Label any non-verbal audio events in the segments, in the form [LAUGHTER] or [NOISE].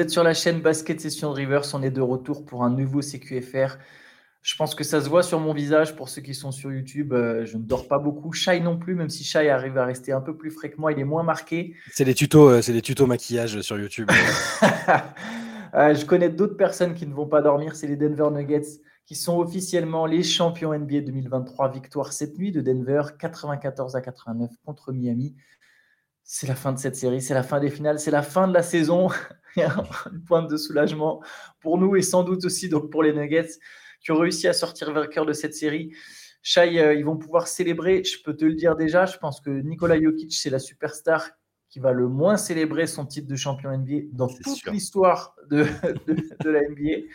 Vous êtes sur la chaîne Basket Session Rivers. On est de retour pour un nouveau CQFR. Je pense que ça se voit sur mon visage pour ceux qui sont sur YouTube. Euh, je ne dors pas beaucoup. Shai non plus, même si Shai arrive à rester un peu plus frais que moi, il est moins marqué. C'est les tutos, euh, c'est les tutos maquillage sur YouTube. [LAUGHS] Euh, je connais d'autres personnes qui ne vont pas dormir. C'est les Denver Nuggets qui sont officiellement les champions NBA 2023. Victoire cette nuit de Denver, 94 à 89 contre Miami. C'est la fin de cette série, c'est la fin des finales, c'est la fin de la saison. [LAUGHS] Il y a une pointe de soulagement pour nous et sans doute aussi donc pour les Nuggets qui ont réussi à sortir vainqueur de cette série. Shai, euh, ils vont pouvoir célébrer, je peux te le dire déjà, je pense que Nikola Jokic, c'est la superstar qui va le moins célébrer son titre de champion NBA dans toute l'histoire de, [LAUGHS] la NBA.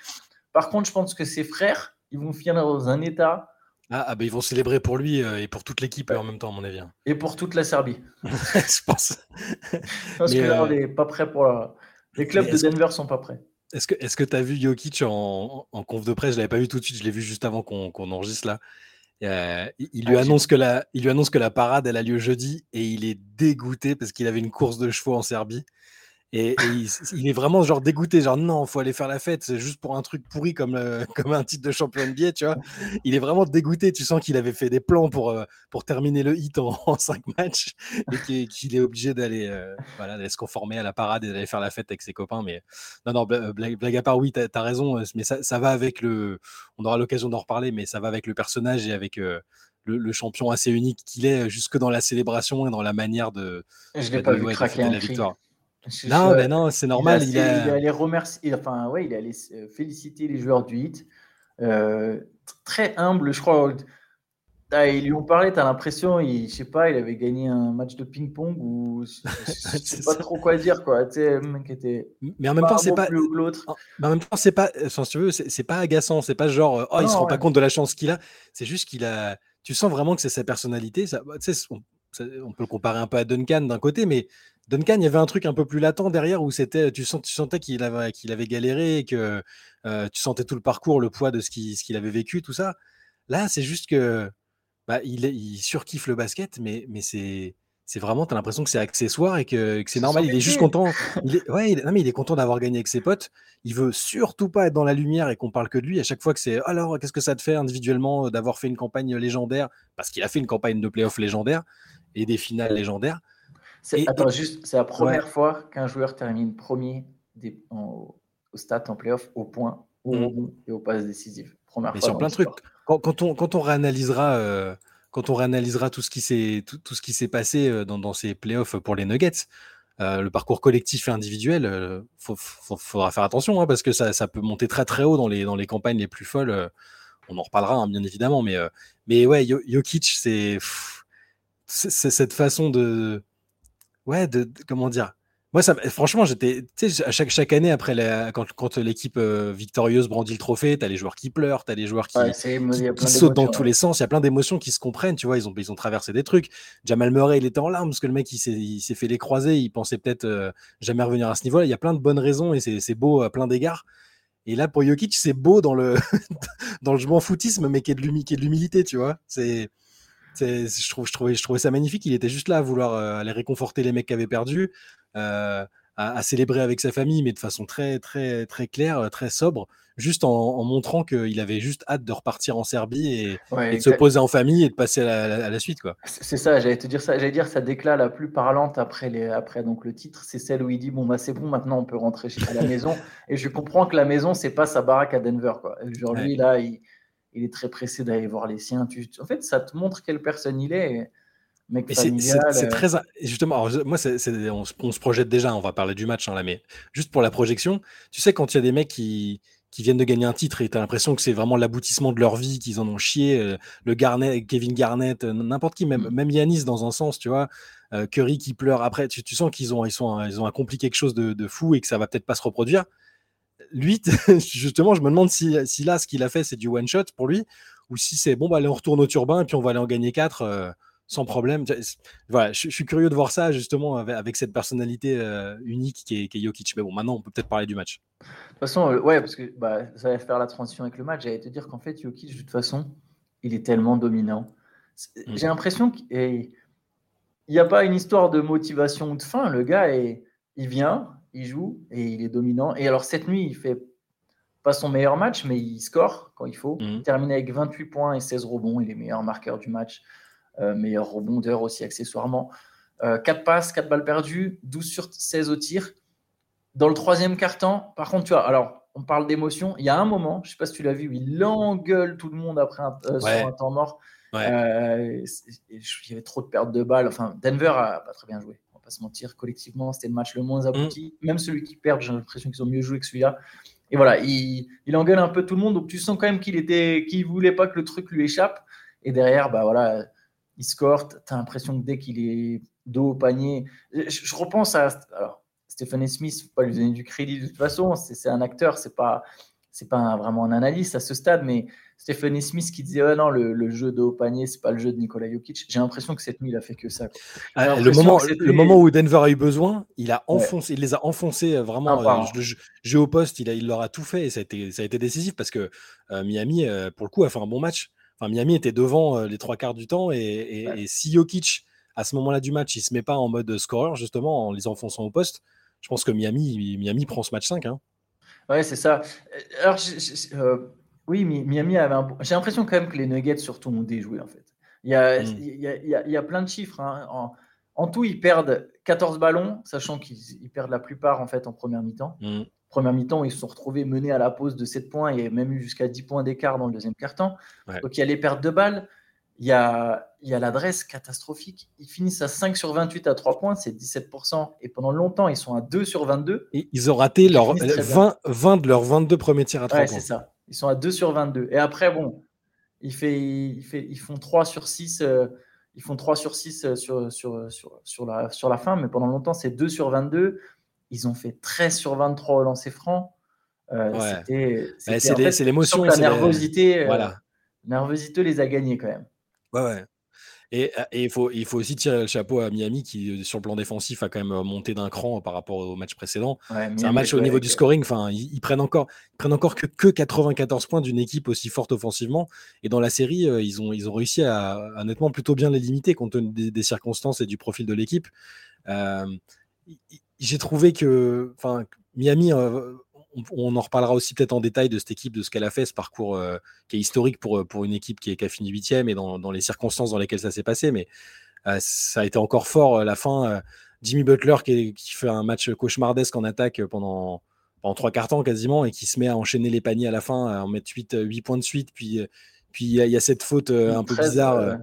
Par contre, je pense que ses frères, ils vont finir dans un état. Ah, ah bah, ils vont célébrer pour lui euh, et pour toute l'équipe en même temps, à mon avis. Hein. Et pour toute la Serbie. [LAUGHS] je pense. Parce que là, on n'est pas prêt pour la... Les clubs de Denver sont pas prêts. Est-ce que tu as vu Jokic en, en, conf de presse Je ne l'avais pas vu tout de suite, je l'ai vu juste avant qu'on enregistre là. Euh, il, lui ah, annonce que la, il lui annonce que la parade elle a lieu jeudi et il est dégoûté parce qu'il avait une course de chevaux en Serbie et, il, est vraiment genre dégoûté, genre non, faut aller faire la fête, c'est juste pour un truc pourri comme, [LAUGHS] comme un titre de champion NBA, tu vois. Il est vraiment dégoûté, tu sens qu'il avait fait des plans pour, euh, pour terminer le hit en, [LAUGHS] cinq matchs et qu'il est obligé d'aller euh, voilà, se conformer à la parade et d'aller faire la fête avec ses copains. Mais non, non, blague, à part, oui, tu as, raison, euh, mais ça, ça, va avec le. On aura l'occasion d'en reparler, mais ça va avec le personnage et avec. le, champion assez unique qu'il est jusque dans la célébration et dans la manière de, Je l'ai pas vu craquer la victoire. Non, mais non, c'est normal. Il, est allé remercier, enfin, ouais, il euh, féliciter les joueurs du hit. Euh, très humble, je crois. Ah, ils lui ont parlé, tu as l'impression, il, je sais pas, il avait gagné un match de ping-pong ou [LAUGHS] je sais pas trop quoi dire, quoi. Mec était mais en même temps, c'est pas l'autre. Mais en même temps, c'est pas, si tu veux, c'est pas agaçant, c'est pas genre, oh, il se rend pas compte de la chance qu'il a. C'est juste qu'il a, tu sens vraiment que c'est sa personnalité. Ça, bah, on peut le comparer un peu à Duncan d'un côté, mais Duncan, il y avait un truc un peu plus latent derrière où c'était, tu, sentais qu'il avait, qu'il avait galéré et que euh, tu sentais tout le parcours, le poids de ce qu'il, avait vécu, tout ça. Là, c'est juste que bah, il, surkiffe le basket, mais, mais c'est, c'est vraiment, tu as l'impression que c'est accessoire et que, c'est normal. Il est juste content. Il est, ouais, non, mais il est content d'avoir gagné avec ses potes. Il veut surtout pas être dans la lumière et qu'on parle que de lui. À chaque fois que c'est alors, qu'est-ce que ça te fait individuellement d'avoir fait une campagne légendaire? Parce qu'il a fait une campagne de playoff légendaire et des finales légendaires. C'est, attends, juste, c'est la première fois qu'un joueur termine premier des, au stat en playoff au point, au mmh. et au passe décisive. Première Mais sur plein de trucs. Quand, on, quand on réanalysera. Euh, quand on réanalysera tout ce qui s'est tout, tout, ce qui s'est passé euh, dans, dans, ces playoffs pour les Nuggets, euh, le parcours collectif et individuel, il faudra faire attention hein, parce que ça, ça, peut monter très très haut dans les, dans les campagnes les plus folles. on en reparlera hein, bien évidemment, mais, mais ouais, Jokic, c'est cette façon de, ouais, de, comment dire? Moi, ça, franchement, j'étais, tu sais, chaque, chaque année après quand, quand l'équipe euh, victorieuse brandit le trophée, t'as les joueurs qui pleurent, t'as les joueurs qui, sautent dans tous les sens. Il y a plein d'émotions qui se comprennent, tu vois. Ils ont, ils ont traversé des trucs. Jamal Murray, il était en larmes parce que le mec, il s'est fait les croiser. Il pensait peut-être euh, jamais revenir à ce niveau-là. Il y a plein de bonnes raisons et c'est beau à plein d'égards. Et là, pour Jokic, c'est beau dans le, [LAUGHS] dans le je m'en foutisme, mais qui est de l'humilité, tu vois? C'est je, trouve, je, trouvais, je trouvais ça magnifique. Il était juste là à vouloir euh, aller réconforter les mecs qui avaient perdu, euh, à, célébrer avec sa famille, mais de façon très, très, très claire, euh, très sobre, juste en, montrant qu'il avait juste hâte de repartir en Serbie et, de se poser en famille et de passer à la, suite. quoi. C'est ça, j'allais te dire ça. J'allais dire sa déclat la plus parlante après, les, après donc, le titre, c'est celle où il dit Bon, bah, c'est bon, maintenant on peut rentrer chez, à la maison. [LAUGHS] Et je comprends que la maison, c'est pas sa baraque à Denver. Quoi. Genre, lui, là, il il est très pressé d'aller voir les siens. en fait, ça te montre quelle personne il est. Mec familial. C'est euh. très justement. moi, on, se projette déjà. On va parler du match hein, là, mais juste pour la projection, tu sais quand il y a des mecs qui qui viennent de gagner un titre et tu as l'impression que c'est vraiment l'aboutissement de leur vie, qu'ils en ont chié. Euh, le Garnett, Kevin Garnett, euh, n'importe qui, même, mm. même Yanis dans un sens, tu vois. Curry qui pleure après. Tu, sens qu'ils ont, ils sont, ils ont accompli quelque chose de, de, fou et que ça va peut-être pas se reproduire lui, [LAUGHS] justement, je me demande si, là, ce qu'il a fait, c'est du one shot pour lui, ou si c'est bon, bah, allez, on retourne au turbin et puis on va aller en gagner 4 euh, sans problème. Voilà, je, suis curieux de voir ça, justement, avec, cette personnalité euh, unique qui est, qui Jokic. Mais bon, maintenant, on peut peut-être parler du match. De toute façon, euh, ouais, parce que bah, ça va faire la transition avec le match. J'allais te dire qu'en fait, Jokic, de toute façon, il est tellement dominant. Mm. J'ai l'impression qu'il n'y a pas une histoire de motivation ou de fin. Le gars, est, il vient, il joue et il est dominant. Et alors, cette nuit, il fait pas son meilleur match, mais il score quand il faut. Il mhm. termine avec 28 points et 16 rebonds. Il est meilleur marqueur du match, euh, meilleur rebondeur aussi accessoirement. 4 euh, passes, 4 balles perdues, 12 sur 16 au tir. Dans le troisième quart-temps, par contre, tu vois, alors on parle d'émotion. Il y a un moment, je ne sais pas si tu l'as vu, où il engueule tout le monde après un, euh, sur un temps mort. il y avait trop de pertes de balles. Enfin, Denver a pas très bien joué. Pas se mentir. Collectivement, c'était le match le moins abouti. Mm. Même celui qui perd, j'ai l'impression qu'ils ont mieux joué que celui-là. Et voilà, il, il, engueule un peu tout le monde. Donc tu sens quand même qu'il était, qu'il voulait pas que le truc lui échappe. Et derrière, bah voilà, il score. Tu as l'impression que dès qu'il est dos au panier, je, repense à. Alors, Stephen Smith, faut pas lui donner du crédit de toute façon. C'est un acteur, c'est pas c'est pas vraiment un analyste à ce stade, mais Stephen Smith qui disait non, le, jeu de haut panier, c'est pas le jeu de Nikola Jokic. J'ai l'impression que cette nuit, il a fait que ça. Ah, le, moment, le moment où Denver a eu besoin, il, a enfoncé, il les a enfoncés euh, vraiment. Euh, le jeu, au poste, il, a, il leur a tout fait et ça a été, ça a été décisif parce que euh, Miami, pour le coup, a fait un bon match. Enfin, Miami était devant les trois quarts du temps et, si Jokic, à ce moment-là du match, il se met pas en mode scorer, justement, en les enfonçant au poste, je pense que Miami, Miami prend ce match 5. Hein. Ouais, c'est ça. Alors, oui, Miami avait un... J'ai l'impression quand même que les Nuggets surtout ont déjoué en fait. Il y a, mm. il y a, il y a plein de chiffres. Hein. En, tout, ils perdent 14 ballons, sachant qu'ils perdent la plupart en fait en première mi-temps. Mm. Première mi-temps, ils se sont retrouvés menés à la pause de 7 points et même eu jusqu'à 10 points d'écart dans le deuxième quart-temps. Donc il y a les pertes de balles. Il y a, l'adresse catastrophique. Ils finissent à 5 sur 28 à 3 points, c'est 17%. Et pendant longtemps, ils sont à 2 sur 22. Et ils ont raté leur 20, 20, de leurs 22 premiers tirs à 3 ouais, c'est ça. Ils sont à 2 sur 22. Et après, bon, il fait, il fait, ils font 3 sur 6. Euh, ils font 3 sur 6 euh, sur, sur, sur, sur, la, sur la fin, mais pendant longtemps, c'est 2 sur 22. Ils ont fait 13 sur 23 au lancer franc. Euh, ouais. C'est l'émotion. La nervosité, euh, voilà. nervosité les a gagnés quand même. Ouais, ouais. Et il faut, il faut aussi tirer le chapeau à Miami qui, sur le plan défensif, a quand même monté d'un cran par rapport au match précédent. c'est un match au niveau du scoring. Enfin, ils, prennent encore, ils prennent encore que, que 94 points d'une équipe aussi forte offensivement. Et dans la série, ils, ont, ils ont réussi à, honnêtement plutôt bien les limiter compte tenu des, circonstances et du profil de l'équipe. J'ai trouvé que, enfin, Miami on, en reparlera aussi peut-être en détail de cette équipe, de ce qu'elle a fait, ce parcours euh, qui est historique pour, euh, pour une équipe qui, est, qui a fini huitième et dans, les circonstances dans lesquelles ça s'est passé. Mais euh, ça a été encore fort la fin. Jimmy Butler qui, fait un match cauchemardesque en attaque pendant, pendant trois quarts temps quasiment et qui se met à enchaîner les paniers à la fin, à en mettre 8, 8 points de suite. Puis puis il y, a cette faute un peu bizarre.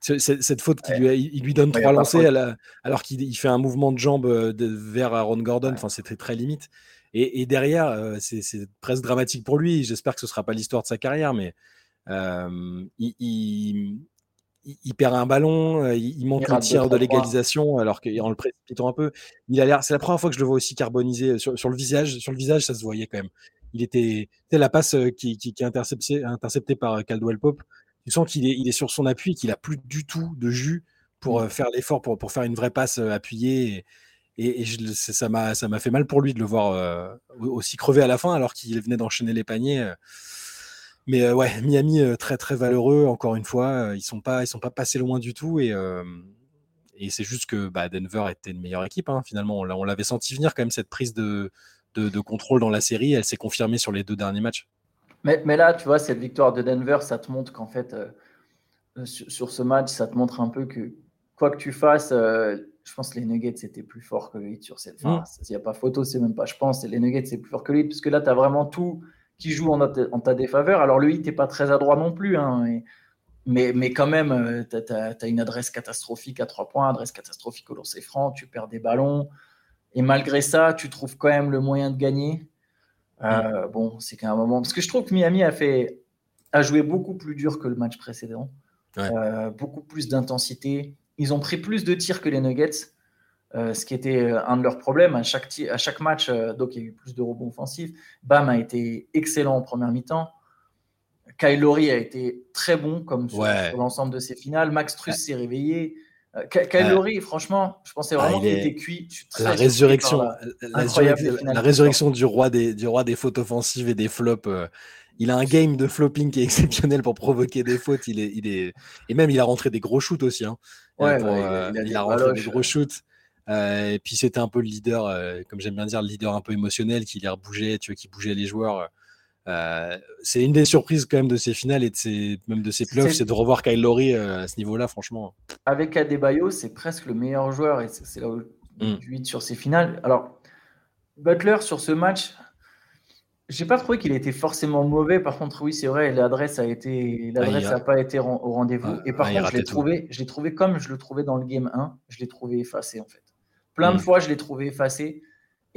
Cette faute qui lui, il lui donne trois lancers alors qu'il fait un mouvement de jambe vers Aaron Gordon. Enfin, c'était très limite. Et, derrière, euh, c'est presque dramatique pour lui. J'espère que ce ne sera pas l'histoire de sa carrière, mais il, perd un ballon, euh, il, monte un tir de légalisation, alors qu'en le précipitant un peu, il a l'air. C'est la première fois que je le vois aussi carbonisé sur, le visage. Sur le visage, ça se voyait quand même. Il était, la passe euh, qui, qui, est interceptée, par Caldwell Pope. Tu sens qu'il est, il est sur son appui, qu'il a plus du tout de jus pour mmh. faire l'effort, pour, pour, faire une vraie passe appuyée. Et, ça m'a ça m'a fait mal pour lui de le voir euh, aussi crever à la fin alors qu'il venait d'enchaîner les paniers. Euh. Mais euh, ouais, Miami très très valeureux encore une fois. Ils sont pas ils sont pas passés loin du tout et et c'est juste que bah, Denver était une meilleure équipe hein, finalement. On l'avait senti venir quand même cette prise de, de, contrôle dans la série. Elle s'est confirmée sur les deux derniers matchs. Mais, là, tu vois, cette victoire de Denver, ça te montre qu'en fait, sur, ce match, ça te montre un peu que quoi que tu fasses, je pense que les Nuggets c'était plus fort que le Heat sur cette. Enfin, mm. il n'y a pas photo, c'est même pas. Je pense les Nuggets c'est plus fort que le Heat, parce que là, tu as vraiment tout qui joue en, ta défaveur. Alors, le Heat n'est pas très adroit non plus, hein, mais, mais quand même, euh, tu as, une adresse catastrophique à trois points, adresse catastrophique au lancer franc, tu perds des ballons. Et malgré ça, tu trouves quand même le moyen de gagner. Euh, mm. Bon, c'est qu'à un moment. Parce que je trouve que Miami a, fait, a joué beaucoup plus dur que le match précédent. Euh, beaucoup plus d'intensité ils ont pris plus de tirs que les Nuggets, euh, ce qui était euh, un de leurs problèmes. À chaque, à chaque match, euh, donc il y a eu plus de rebonds offensifs. Bam a été excellent en première mi-temps. Kyle Lowry a été très bon comme sur, l'ensemble de ses finales. Max Truss s'est réveillé. Kyle Lowry, franchement, je pensais vraiment ah, qu'il était cuit. La résurrection, la, résurrection du roi des, du roi des fautes offensives et des flops il a un game de flopping qui est [LAUGHS] exceptionnel pour provoquer des fautes. Il est, il est... Et même, il a rentré des gros shoots aussi. Hein. Ouais, euh, il, a, rentré des gros shoots. et puis c'était un peu le leader, comme j'aime bien dire, le leader un peu émotionnel qui les tu vois, qui bougeait les joueurs. C'est une des surprises quand même de ces finales et de ces, même de ces playoffs, c'est de revoir Kyle Lowry à ce niveau-là, franchement. Avec Adebayo, c'est presque le meilleur joueur et c'est là où mmh. sur ces finales. Alors, Butler, sur ce match, j'ai pas trouvé qu'il était forcément mauvais. Par contre, oui, c'est vrai, l'adresse a été, l'adresse n'a pas été au rendez-vous. Ah, et par ah, contre, je l'ai trouvé, je l'ai trouvé comme je le trouvais dans le game 1. Je l'ai trouvé effacé en fait. Plein de mm. fois, je l'ai trouvé effacé.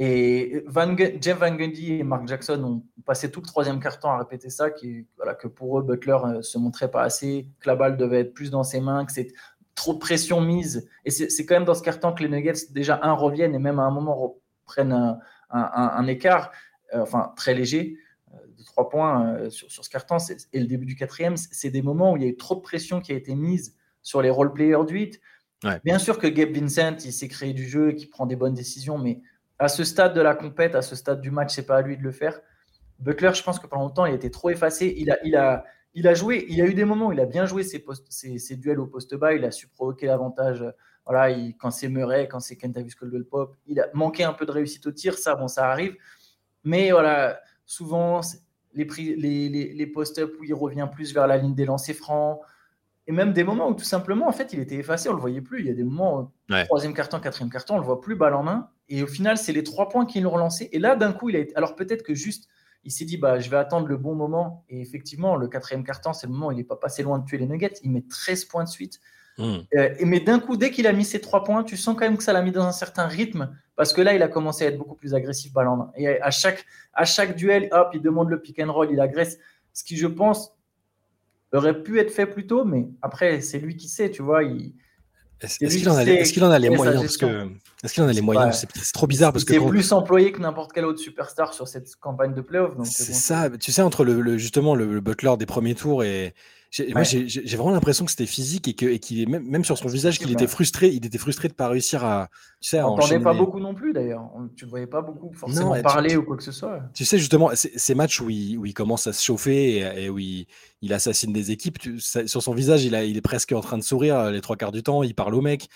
Et Van, Jeff Van Gundy et Mark Jackson ont passé tout le troisième carton à répéter ça, qui, voilà, que pour eux, Butler euh, se montrait pas assez, que la balle devait être plus dans ses mains, que c'est trop de pression mise. Et c'est quand même dans ce carton que les Nuggets, déjà, un, reviennent et même à un moment reprennent un, un écart. Euh, enfin très léger, euh, de trois points sur, ce carton, et le début du quatrième, c'est des moments où il y a eu trop de pression qui a été mise sur les role-players du 8. Bien sûr que Gabe Vincent, il s'est créé du jeu et qu'il prend des bonnes décisions, mais à ce stade de la compète, à ce stade du match, c'est pas à lui de le faire. Butler, je pense que pendant longtemps, il été trop effacé. Il a, il a, il a joué, il a eu des moments où il a bien joué ses, duels au poste bas, il a su provoquer l'avantage. Voilà, quand c'est Murray, quand c'est Kentavious Caldwell Pop, il a manqué un peu de réussite au tir, ça, bon, ça arrive. Mais voilà, souvent, les, les, les, post-up où il revient plus vers la ligne des lancers francs, et même des moments où tout simplement, en fait, il était effacé, on le voyait plus. Il y a des moments, troisième carton, quatrième carton, on le voit plus balle en main. Et au final, c'est les trois points qui l'ont relancé. Et là, d'un coup, il a été... Alors peut-être que juste, il s'est dit, bah, je vais attendre le bon moment. Et effectivement, le quatrième carton, c'est le moment où il n'est pas passé loin de tuer les Nuggets. Il met 13 points de suite. Hmm. Euh, mais d'un coup, dès qu'il a mis ses trois points, tu sens quand même que ça l'a mis dans un certain rythme parce que là, il a commencé à être beaucoup plus agressif balle en main. Et à chaque, à chaque duel, hop, il demande le pick and roll, il agresse. Ce qui, je pense, aurait pu être fait plus tôt, mais après, c'est lui qui sait, tu vois. Est-ce qu'il en, a les moyens? Est-ce qu'il en a les moyens? C'est trop bizarre parce que. C'est plus employé que n'importe quel autre superstar sur cette campagne de playoff. C'est ça. Tu sais, entre le, justement le, Butler des premiers tours et, moi, j'ai vraiment l'impression que c'était physique et qu'il est même, même sur son visage qu'il était frustré. Il était frustré de pas réussir à. Tu sais, on pas beaucoup non plus d'ailleurs. Tu ne voyais pas beaucoup forcément parler ou quoi que ce soit. Tu sais justement ces matchs où il, où il, commence à se chauffer et, où il, il, assassine des équipes. sur son visage, il, a, il est presque en train de sourire les trois quarts du temps. Il parle au mec.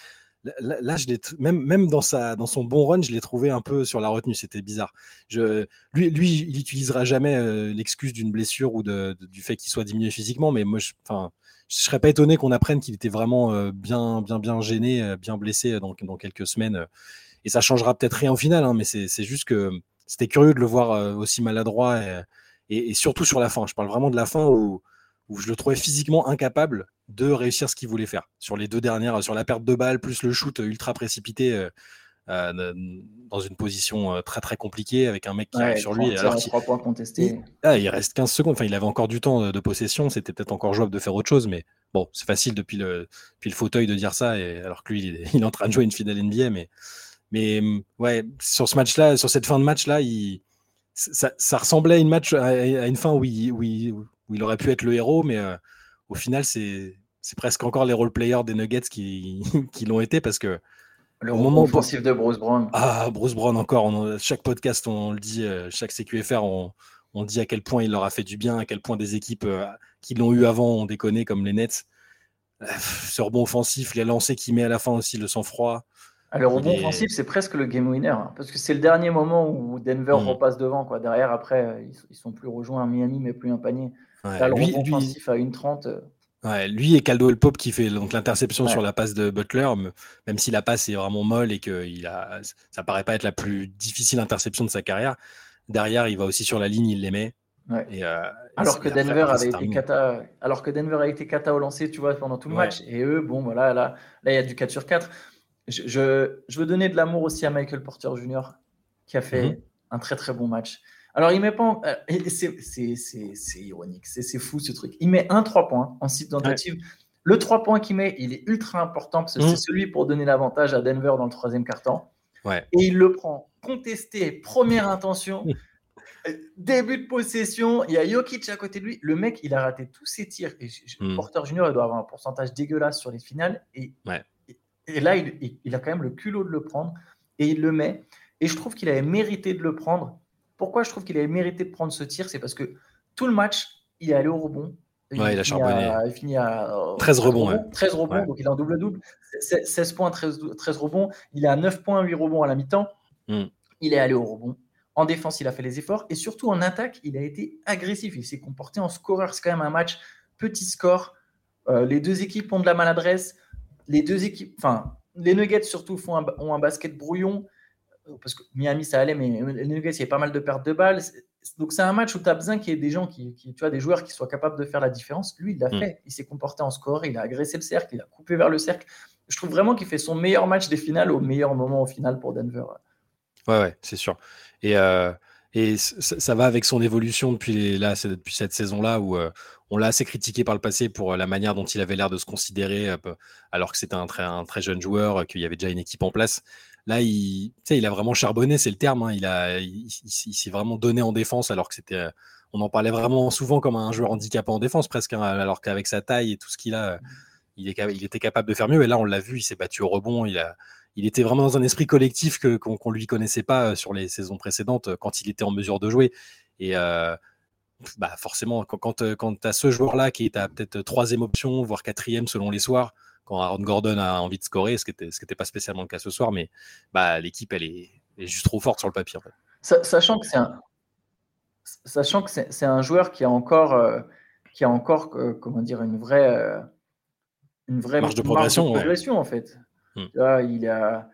Là, je même, même dans, son bon run, je l'ai trouvé un peu sur la retenue. C'était bizarre. Je, lui, il n'utilisera jamais euh, l'excuse d'une blessure ou du fait qu'il soit diminué physiquement. Mais moi, je ne serais pas étonné qu'on apprenne qu'il était vraiment euh, bien, bien, bien gêné, euh, bien blessé dans, dans quelques semaines. Et ça changera peut-être rien au final. Hein, mais c'est juste que c'était curieux de le voir aussi maladroit. Et, et, surtout sur la fin. Je parle vraiment de la fin où, où je le trouvais physiquement incapable de réussir ce qu'il voulait faire. Sur les deux dernières, sur la perte de balle, plus le shoot ultra précipité euh, euh, dans une position euh, très très compliquée avec un mec qui arrive sur lui. Alors points contestés. Ah, il, reste 15 secondes. Enfin, il avait encore du temps de, possession. C'était peut-être encore jouable de faire autre chose, mais bon, c'est facile depuis le, depuis le fauteuil de dire ça. Et, alors que lui, il est, [LAUGHS] en train de jouer une finale NBA, mais mais ouais, sur ce match-là, sur cette fin de match-là, il, ça, ressemblait à une match à, une fin où il, où, il, aurait pu être le héros, mais au final, c'est c'est presque encore les role-players des Nuggets qui, [LAUGHS] qui l'ont été parce que. Le moment offensif de Bruce Brown. Ah, Bruce Brown encore. chaque podcast, on le dit, euh, chaque CQFR, on, on, dit à quel point il leur a fait du bien, à quel point des équipes euh, qui l'ont eu avant ont déconné, comme les Nets. Euh, ce rebond offensif, les lancers qu'il met à la fin aussi, le sang-froid. Ah, le rebond offensif, c'est presque le game winner. Hein, parce que c'est le dernier moment où Denver hmm. repasse devant. Quoi. Derrière, après, ils, sont plus rejoints à Miami, mais plus un panier. Le rebond offensif à 1,30. Ouais, lui et Caldo El Pop qui fait donc l'interception sur la passe de Butler, même si la passe est vraiment molle et que il a, ça paraît pas être la plus difficile interception de sa carrière. Derrière, il va aussi sur la ligne, il les met. Euh, alors, que Denver avait été cata, alors que Denver a été cata au lancer, tu vois, pendant tout le match. Et eux, bon, voilà, là, là, il y a du 4 sur 4. Je, je, veux donner de l'amour aussi à Michael Porter Jr., qui a fait mm-hmm. un très très bon match. Alors, il met pas. Euh, c'est ironique, c'est fou ce truc. Il met un 3 points en site tentative. Le 3 points qu'il met, il est ultra important parce que c'est mm. celui pour donner l'avantage à Denver dans le troisième quart-temps. Ouais. Et il le prend contesté, première intention. Euh, début de possession, il y a Jokic à côté de lui. Le mec, il a raté tous ses tirs. Et mm. Porter Junior, il doit avoir un pourcentage dégueulasse sur les finales. Et, et, là, il, il, a quand même le culot de le prendre. Et il le met. Et je trouve qu'il avait mérité de le prendre pourquoi je trouve qu'il avait mérité de prendre ce tir C'est parce que tout le match, il est allé au rebond. Ouais, il, a charbonné. il finit à 13 rebonds. 13 rebonds, donc il est en double-double. 16 points, 13, 13, rebonds. Il est à 9 points, 8 rebonds à la mi-temps. Hmm. Il est allé au rebond. En défense, il a fait les efforts. Et surtout en attaque, il a été agressif. Il s'est comporté en scoreur. C'est quand même un match petit score. Euh, les deux équipes ont de la maladresse. Les deux équipes, enfin, les Nuggets surtout font ont un basket brouillon. Euh, parce que Miami, ça allait, mais les Nuggets, il y a pas mal de pertes de balles. Donc, c'est un match où tu as besoin qu'il y ait des gens, qui, tu vois, des joueurs qui soient capables de faire la différence. Lui, il l'a mm. fait. Il s'est comporté en score, il a agressé le cercle, il a coupé vers le cercle. Je trouve vraiment qu'il fait son meilleur match des finales au meilleur moment au final pour Denver. Ouais, ouais, c'est sûr. Et, euh, et ça, va avec son évolution depuis, là, depuis cette saison-là où euh, on l'a assez critiqué par le passé pour la manière dont il avait l'air de se considérer, alors que c'était un très, un très jeune joueur, qu'il y avait déjà une équipe en place. Là, il, il a vraiment charbonné, c'est le terme. Hein. Il, a, il, s'est vraiment donné en défense, alors que c'était. On en parlait vraiment souvent comme un joueur handicapé en défense, presque, hein, alors qu'avec sa taille et tout ce qu'il a, il, était capable de faire mieux. Et là, on l'a vu, il s'est battu au rebond. Il, a, il était vraiment dans un esprit collectif que, qu'on, ne lui connaissait pas euh, sur les saisons précédentes euh, quand il était en mesure de jouer. Et euh, bah forcément, quand, quand, quand tu as ce joueur-là qui est à peut-être troisième option, voire quatrième selon les soirs, quand Aaron Gordon a envie de scorer, ce qui n'était pas spécialement le cas ce soir, mais bah, l'équipe, elle est, juste trop forte sur le papier. En fait. Sachant que c'est un, sachant que c'est un joueur qui a encore, euh, qui a encore euh, comment dire, une vraie, euh, une vraie marge de progression, progression en fait. Hmm. il, a,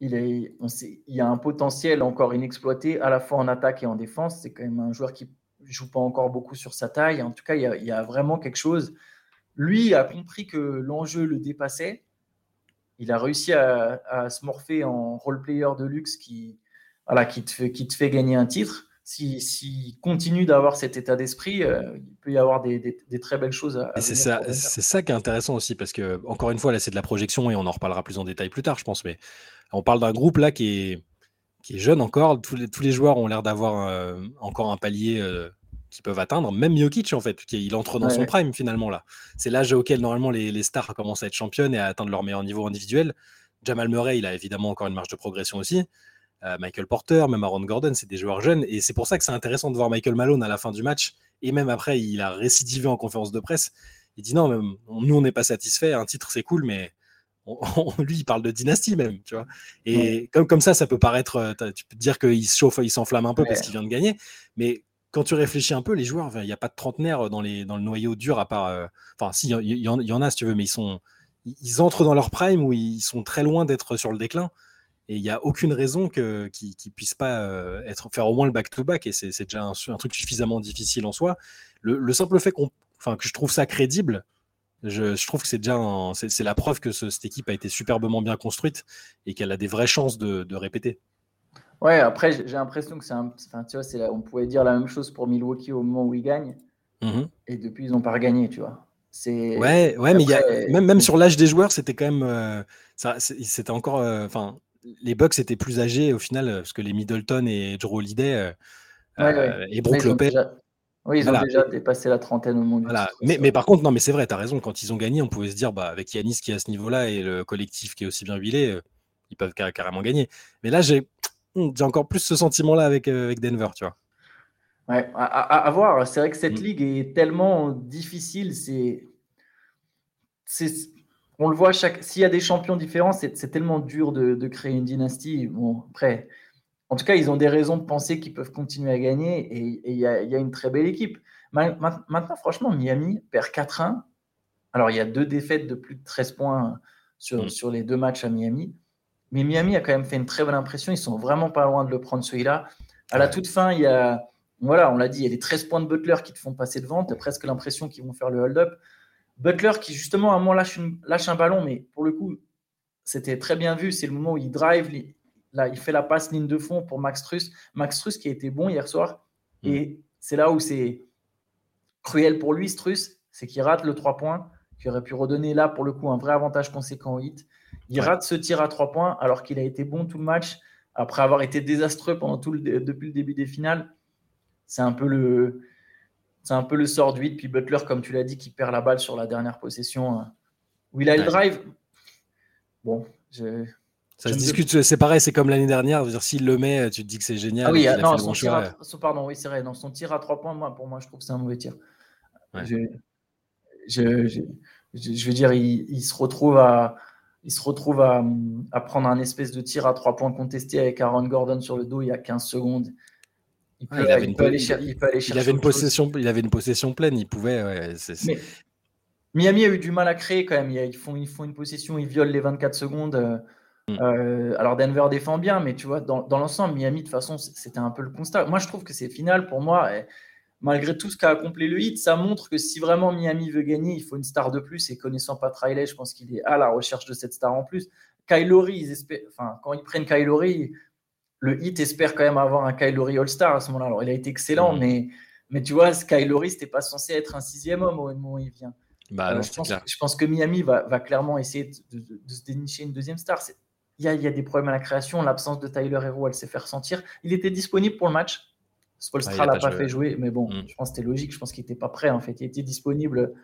il, est, on sait, il a un potentiel encore inexploité à la fois en attaque et en défense. C'est quand même un joueur qui joue pas encore beaucoup sur sa taille. En tout cas, il y a, il y a vraiment quelque chose lui a compris que l'enjeu le dépassait. Il a réussi à, se morpher en role-player de luxe qui, voilà, qui, te, fait, qui te fait gagner un titre. S'il si, continue d'avoir cet état d'esprit, euh, il peut y avoir des, très belles choses à, C'est ça, c'est ça qui est intéressant aussi, parce que, encore une fois, là, c'est de la projection et on en reparlera plus en détail plus tard, je pense. Mais on parle d'un groupe là qui est, qui est jeune encore. Tous les, tous les joueurs ont l'air d'avoir euh, encore un palier euh, qui peuvent atteindre, même Jokic en fait, il entre dans son prime finalement là. C'est l'âge auquel normalement les, stars commencent à être championnes et à atteindre leur meilleur niveau individuel. Jamal Murray, il a évidemment encore une marge de progression aussi. Euh, Michael Porter, même Aaron Gordon, c'est des joueurs jeunes et c'est pour ça que c'est intéressant de voir Michael Malone à la fin du match et même après, il a récidivé en conférence de presse. Il dit non, même, nous on n'est pas satisfait, un titre c'est cool, mais [LAUGHS] lui il parle de dynastie même, tu vois. Et comme, comme ça, ça peut paraître, euh, tu peux te dire qu'il se chauffe, il s'enflamme un peu parce qu'il vient de gagner, mais quand tu réfléchis un peu, les joueurs, il n'y a pas de trentenaire dans, les, dans le noyau dur à part. Euh, enfin, si, il y, en a si tu veux, mais ils sont. Ils entrent dans leur prime où ils sont très loin d'être sur le déclin. Et il n'y a aucune raison qu'ils ne puissent pas euh, être, faire au moins le back-to-back. et c'est déjà un, truc suffisamment difficile en soi. Le, simple fait qu'on, enfin, que je trouve ça crédible, je, trouve que c'est déjà c'est la preuve que cette équipe a été superbement bien construite et qu'elle a des vraies chances de, de répéter. Ouais, après, j'ai l'impression que c'est un. Enfin, tu vois, on pourrait dire la même chose pour Milwaukee au moment où ils gagnent. Mmh Et depuis, ils n'ont pas regagné, tu vois. Ouais, ouais, mais y a, même, même sur l'âge des joueurs, c'était quand même. Euh, c'était encore. Euh, enfin, les Bucks étaient plus âgés au final, parce que les Middleton et Joe Holiday euh, et Brook Lopez. Oui, ils ont déjà dépassé la trentaine au monde. Voilà. Mais, mais, par contre, non, mais c'est vrai, tu as raison. Quand ils ont gagné, on pouvait se dire, bah, avec Yanis qui est à ce niveau-là et le collectif qui est aussi bien huilé, ils peuvent carrément gagner. Mais là, j'ai Hmm, j'ai encore plus ce sentiment-là avec, euh, avec Denver, tu vois. Ouais, à, voir. C'est vrai que cette hmm. ligue est tellement difficile. C'est, on le voit chaque. S'il y a des champions différents, c'est, tellement dur de, créer une dynastie. Bon, après, en tout cas, ils ont des raisons de penser qu'ils peuvent continuer à gagner et il y, a, une très belle équipe. Maintenant, franchement, Miami perd 4-1. Alors, il y a deux défaites de plus de 13 points sur, hmm. sur les deux matchs à Miami. Mais Miami a quand même fait une très bonne impression. Ils sont vraiment pas loin de le prendre celui-là. À la toute fin, il y a, voilà, on l'a dit, il y a les 13 points de Butler qui te font passer devant. Tu as presque l'impression qu'ils vont faire le hold-up. Butler qui, justement, à un moment lâche, lâche un ballon, mais pour le coup, c'était très bien vu. C'est le moment où il drive, là, il fait la passe ligne de fond pour Max Truss. Max Truss qui a été bon hier soir. Mm. Et c'est là où c'est cruel pour lui, Struss, c'est qu'il rate le 3 points, qui aurait pu redonner là, pour le coup, un vrai avantage conséquent au hit. Il rate ce tir à trois points alors qu'il a été bon tout le match après avoir été désastreux pendant tout le, depuis le début des finales. C'est un peu le c'est un peu le sort du 8. Puis Butler, comme tu l'as dit, qui perd la balle sur la dernière possession où il a le drive. Bon, je, ça se discute, c'est pareil, c'est comme l'année dernière. S'il le met, tu te dis que c'est génial. Ah oui, non, son pardon, oui, c'est vrai. Dans son tir à trois points, moi, pour moi, je trouve que c'est un mauvais tir. je, je, veux dire, il, se retrouve à, il se retrouve à, à, prendre un espèce de tir à trois points contesté avec Aaron Gordon sur le dos il y a 15 secondes. Il, peut, il, avait, une, aller, il avait une possession, il avait une possession pleine, il pouvait. Ouais, Miami a eu du mal à créer quand même. Ils font, ils font une possession, ils violent les 24 secondes. Mm. euh, alors Denver défend bien, mais tu vois, dans, dans l'ensemble, Miami, de toute façon, c'était un peu le constat. Moi, je trouve que c'est final pour moi malgré tout ce qu'a accompli le hit, ça montre que si vraiment Miami veut gagner, il faut une star de plus. Et connaissant pas Riley, je pense qu'il est à la recherche de cette star en plus. Kylori, ils espèrent, enfin, quand ils prennent Kylori, le hit espère quand même avoir un Kylori All-Star à ce moment-là. Alors, il a été excellent, mm. mais, mais tu vois, Kylori, c'était pas censé être un sixième homme au moment où il vient. Bah, euh, je, pense, je, pense, que Miami va, va clairement essayer de, se dénicher une deuxième star. Il y, a, il y, a, des problèmes à la création. L'absence de Tyler Hero, elle s'est fait ressentir. Il était disponible pour le match. Spolstra l'a pas, fait jouer, mais bon, mm. je pense que c'était logique. Je pense qu'il n'était pas prêt en fait. Il était disponible,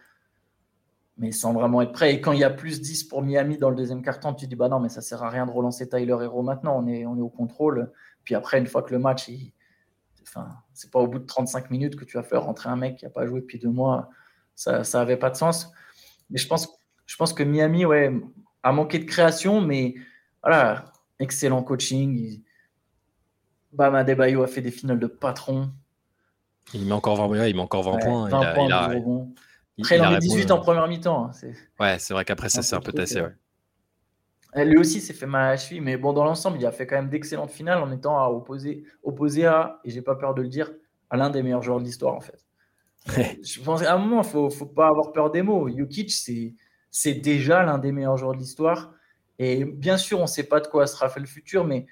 mais sans vraiment être prêt. Et quand il y a plus 10 pour Miami dans le deuxième carton, tu dis bah non, mais ça sert à rien de relancer Tyler Hero maintenant. On est, on est au contrôle. Puis après, une fois que le match, il... enfin, c'est pas au bout de 35 minutes que tu vas faire rentrer un mec qui n'a pas joué depuis deux mois. Ça n'avait pas de sens. Mais je pense, je pense que Miami ouais, a manqué de création, mais voilà, excellent coaching. Bam Adebayo a fait des finales de patron. Il met encore 20, il met encore 20 points. 20 il a, points il Après, il, en met 18 en première mi-temps. Hein, ouais, c'est vrai qu'après ça, c'est un peu tassé. Ouais. Lui aussi s'est fait mal à la cheville, mais bon, dans l'ensemble, il a fait quand même d'excellentes finales en étant à opposer, opposé à, et j'ai pas peur de le dire, à l'un des meilleurs joueurs de l'histoire en fait. [LAUGHS] Je pense qu'à un moment, il faut, faut pas avoir peur des mots. Jokic, c'est déjà l'un des meilleurs joueurs de l'histoire. Et bien sûr, on ne sait pas de quoi sera fait le futur, mais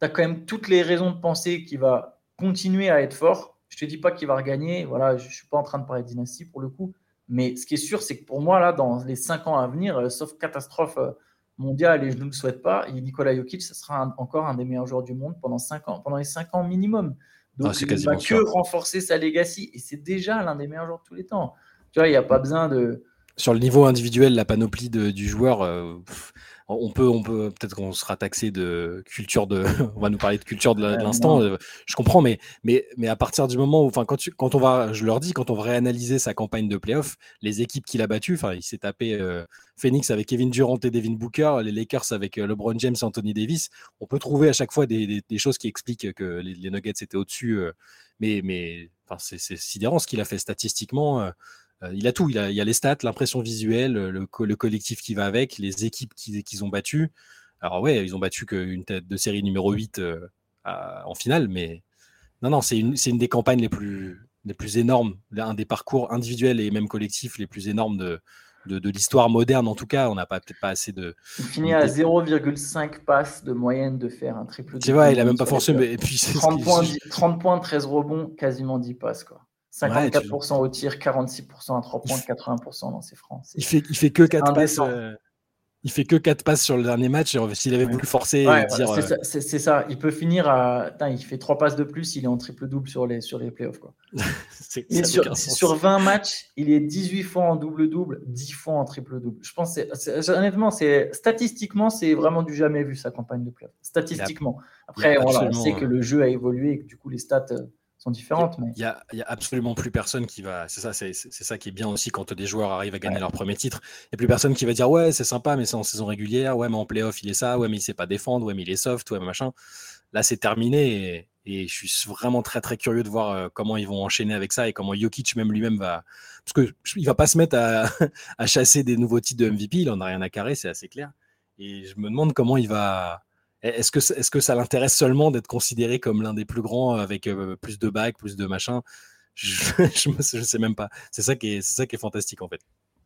tu as quand même toutes les raisons de penser qu'il va continuer à être fort. Je ne te dis pas qu'il va regagner. Voilà, je ne suis pas en train de parler de dynastie pour le coup. Mais ce qui est sûr, c'est que pour moi, là, dans les cinq ans à venir, euh, sauf catastrophe euh, mondiale, et je ne le souhaite pas, Nicolas Jokic, ce sera encore un des meilleurs joueurs du monde pendant cinq ans, pendant les cinq ans minimum. Donc, ah, il ne va que renforcer sa legacy. Et c'est déjà l'un des meilleurs joueurs de tous les temps. Tu vois, il n'y a pas besoin de. Sur le niveau individuel, la panoplie du joueur, euh, on peut, on peut peut-être qu'on sera taxé de culture de, [LAUGHS] on va nous parler de culture de l'instant. Euh, je comprends, mais, mais, mais à partir du moment où, enfin, quand, quand on va, je leur dis, quand on va réanalyser sa campagne de playoff, les équipes qu'il a battues, enfin, il s'est tapé euh, Phoenix avec Kevin Durant et Devin Booker, les Lakers avec euh, LeBron James et Anthony Davis. On peut trouver à chaque fois des, choses qui expliquent que les, Nuggets étaient au-dessus, mais, mais, c'est sidérant ce qu'il a fait statistiquement. Euh, il a tout. Il, a, il a les stats, l'impression visuelle, le, le, collectif qui va avec, les équipes qu'ils ont battues. Alors, ouais, ils ont battu qu'une tête de série numéro 8 euh, en finale, mais non, non, c'est une, une, des campagnes les plus, les plus énormes, un des parcours individuels et même collectifs les plus énormes de, de, l'histoire moderne en tout cas. On n'a pas peut-être pas assez de. Il finit à 0,5 passes de moyenne de faire un triple. Tu vois, il a même pas forcé. Mais, et puis 30, points, 30 points, 13 rebonds, quasiment 10 passes quoi. 54% au tir, 46% à 3 points, 80% dans ses francs. Il fait, il fait que 4 passes. Euh, il fait que 4 passes sur le dernier match. S'il avait voulu forcer, dire. Euh, c'est ça, Il peut finir à. il fait 3 passes de plus, il est en triple-double sur les, sur les playoffs. Quoi. [LAUGHS] sur, sur, 20 matchs, il est 18 fois en double-double, 10 fois en triple-double. Je pense, honnêtement, statistiquement, c'est vraiment du jamais vu sa campagne de playoffs. Statistiquement. Après, on sait que le jeu a évolué et que du coup, les stats euh, sont différentes. Il n'y a, a, absolument plus personne qui va. C'est ça, c'est ça qui est bien aussi quand des joueurs arrivent à gagner leur premier titre. Il n'y a plus personne qui va dire ouais, c'est sympa, mais c'est en saison régulière. Ouais, mais en playoff, il est ça. Ouais, mais il ne sait pas défendre. Ouais, mais il est soft. Ouais, machin. Là, c'est terminé et, je suis vraiment très très curieux de voir euh, comment ils vont enchaîner avec ça et comment Jokic même lui-même va. Parce que il va pas se mettre à, [LAUGHS] à chasser des nouveaux titres de MVP. Il en a rien à carrer, c'est assez clair. Et je me demande comment il va est-ce que, est que ça l'intéresse seulement d'être considéré comme l'un des plus grands avec euh, plus de bacs, plus de machins? Je [LAUGHS] ne sais même pas. C'est ça, qui est, ça qui est fantastique en fait.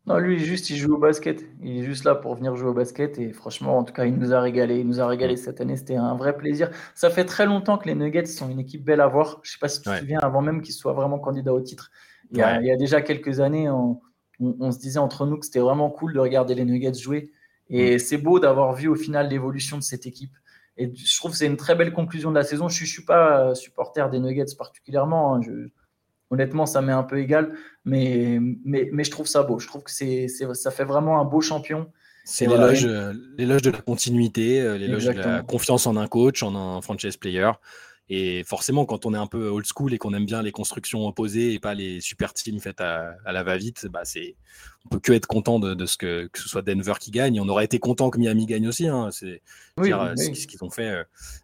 Non, lui, juste, il joue au basket. Il est juste là pour venir jouer au basket. Et franchement, en tout cas, il nous a régalé. Il nous a régalé cette année. C'était un vrai plaisir. Ça fait très longtemps que les Nuggets sont une équipe belle à voir. Je ne sais pas si tu te souviens, avant même qu'ils soient vraiment candidats au titre. Il y a, il y a déjà quelques années, on, on, se disait entre nous que c'était vraiment cool de regarder les Nuggets jouer. Et mm. c'est beau d'avoir vu au final l'évolution de cette équipe. Et je trouve que c'est une très belle conclusion de la saison. Je ne suis pas euh, supporter des Nuggets particulièrement. Hein. honnêtement, ça m'est un peu égal. Mais, mais, mais, je trouve ça beau. Je trouve que c'est, ça fait vraiment un beau champion. C'est l'éloge, de la continuité, euh, l'éloge de la confiance en un coach, en un franchise player. Et forcément, quand on est un peu old school et qu'on aime bien les constructions opposées et pas les super teams faites à, la va-vite, bah c'est, on peut que être content de, ce que, que ce soit Denver qui gagne. On aurait été content que Miami gagne aussi. Hein. C'est ce qu'ils ont fait. Euh.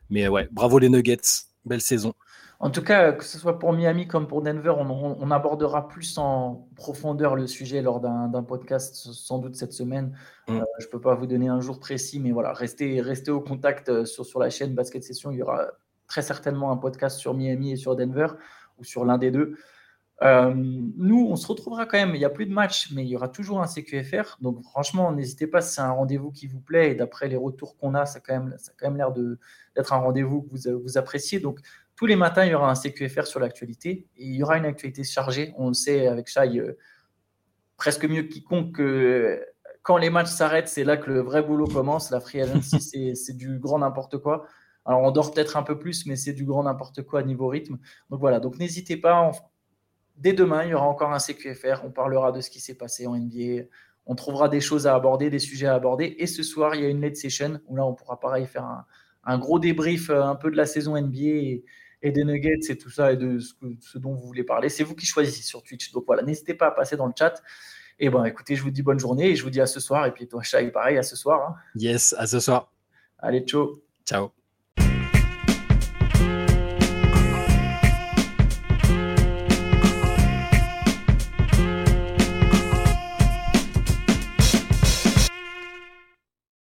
Mais ouais, bravo les Nuggets, belle saison. En tout cas, que ce soit pour Miami comme pour Denver, on, abordera plus en profondeur le sujet lors d'un podcast sans doute cette semaine. Mm. Euh, je ne peux pas vous donner un jour précis, mais voilà, restez, restez au contact euh, sur, sur la chaîne Basket Session. Il y aura très certainement un podcast sur Miami et sur Denver ou sur l'un des deux. Euh, nous, on se retrouvera quand même. Il n'y a plus de match, mais il y aura toujours un CQFR. Donc, franchement, n'hésitez pas si c'est un rendez-vous qui vous plaît. Et d'après les retours qu'on a, ça a quand même, ça quand même l'air d'être un rendez-vous que vous, vous appréciez. Donc, tous les matins, il y aura un CQFR sur l'actualité. Et il y aura une actualité chargée. On le sait avec Chai, euh, presque mieux que quiconque que quand les matchs s'arrêtent, c'est là que le vrai boulot commence. La free agency, [LAUGHS] c'est du grand n'importe quoi. Alors, on dort peut-être un peu plus, mais c'est du grand n'importe quoi à niveau rythme. Donc voilà, donc n'hésitez pas. Dès demain, il y aura encore un CQFR. On parlera de ce qui s'est passé en NBA. On trouvera des choses à aborder, des sujets à aborder. Et ce soir, il y a une late session où là, on pourra pareil faire un, gros débrief euh, un peu de la saison NBA et, des Nuggets et tout ça et de ce, dont vous voulez parler. C'est vous qui choisissez sur Twitch. Donc voilà, n'hésitez pas à passer dans le chat. Et bon, écoutez, je vous dis bonne journée et je vous dis à ce soir. Et puis toi, Shai, pareil, à ce soir. Hein. Yes, à ce soir. Allez, ciao. Ciao.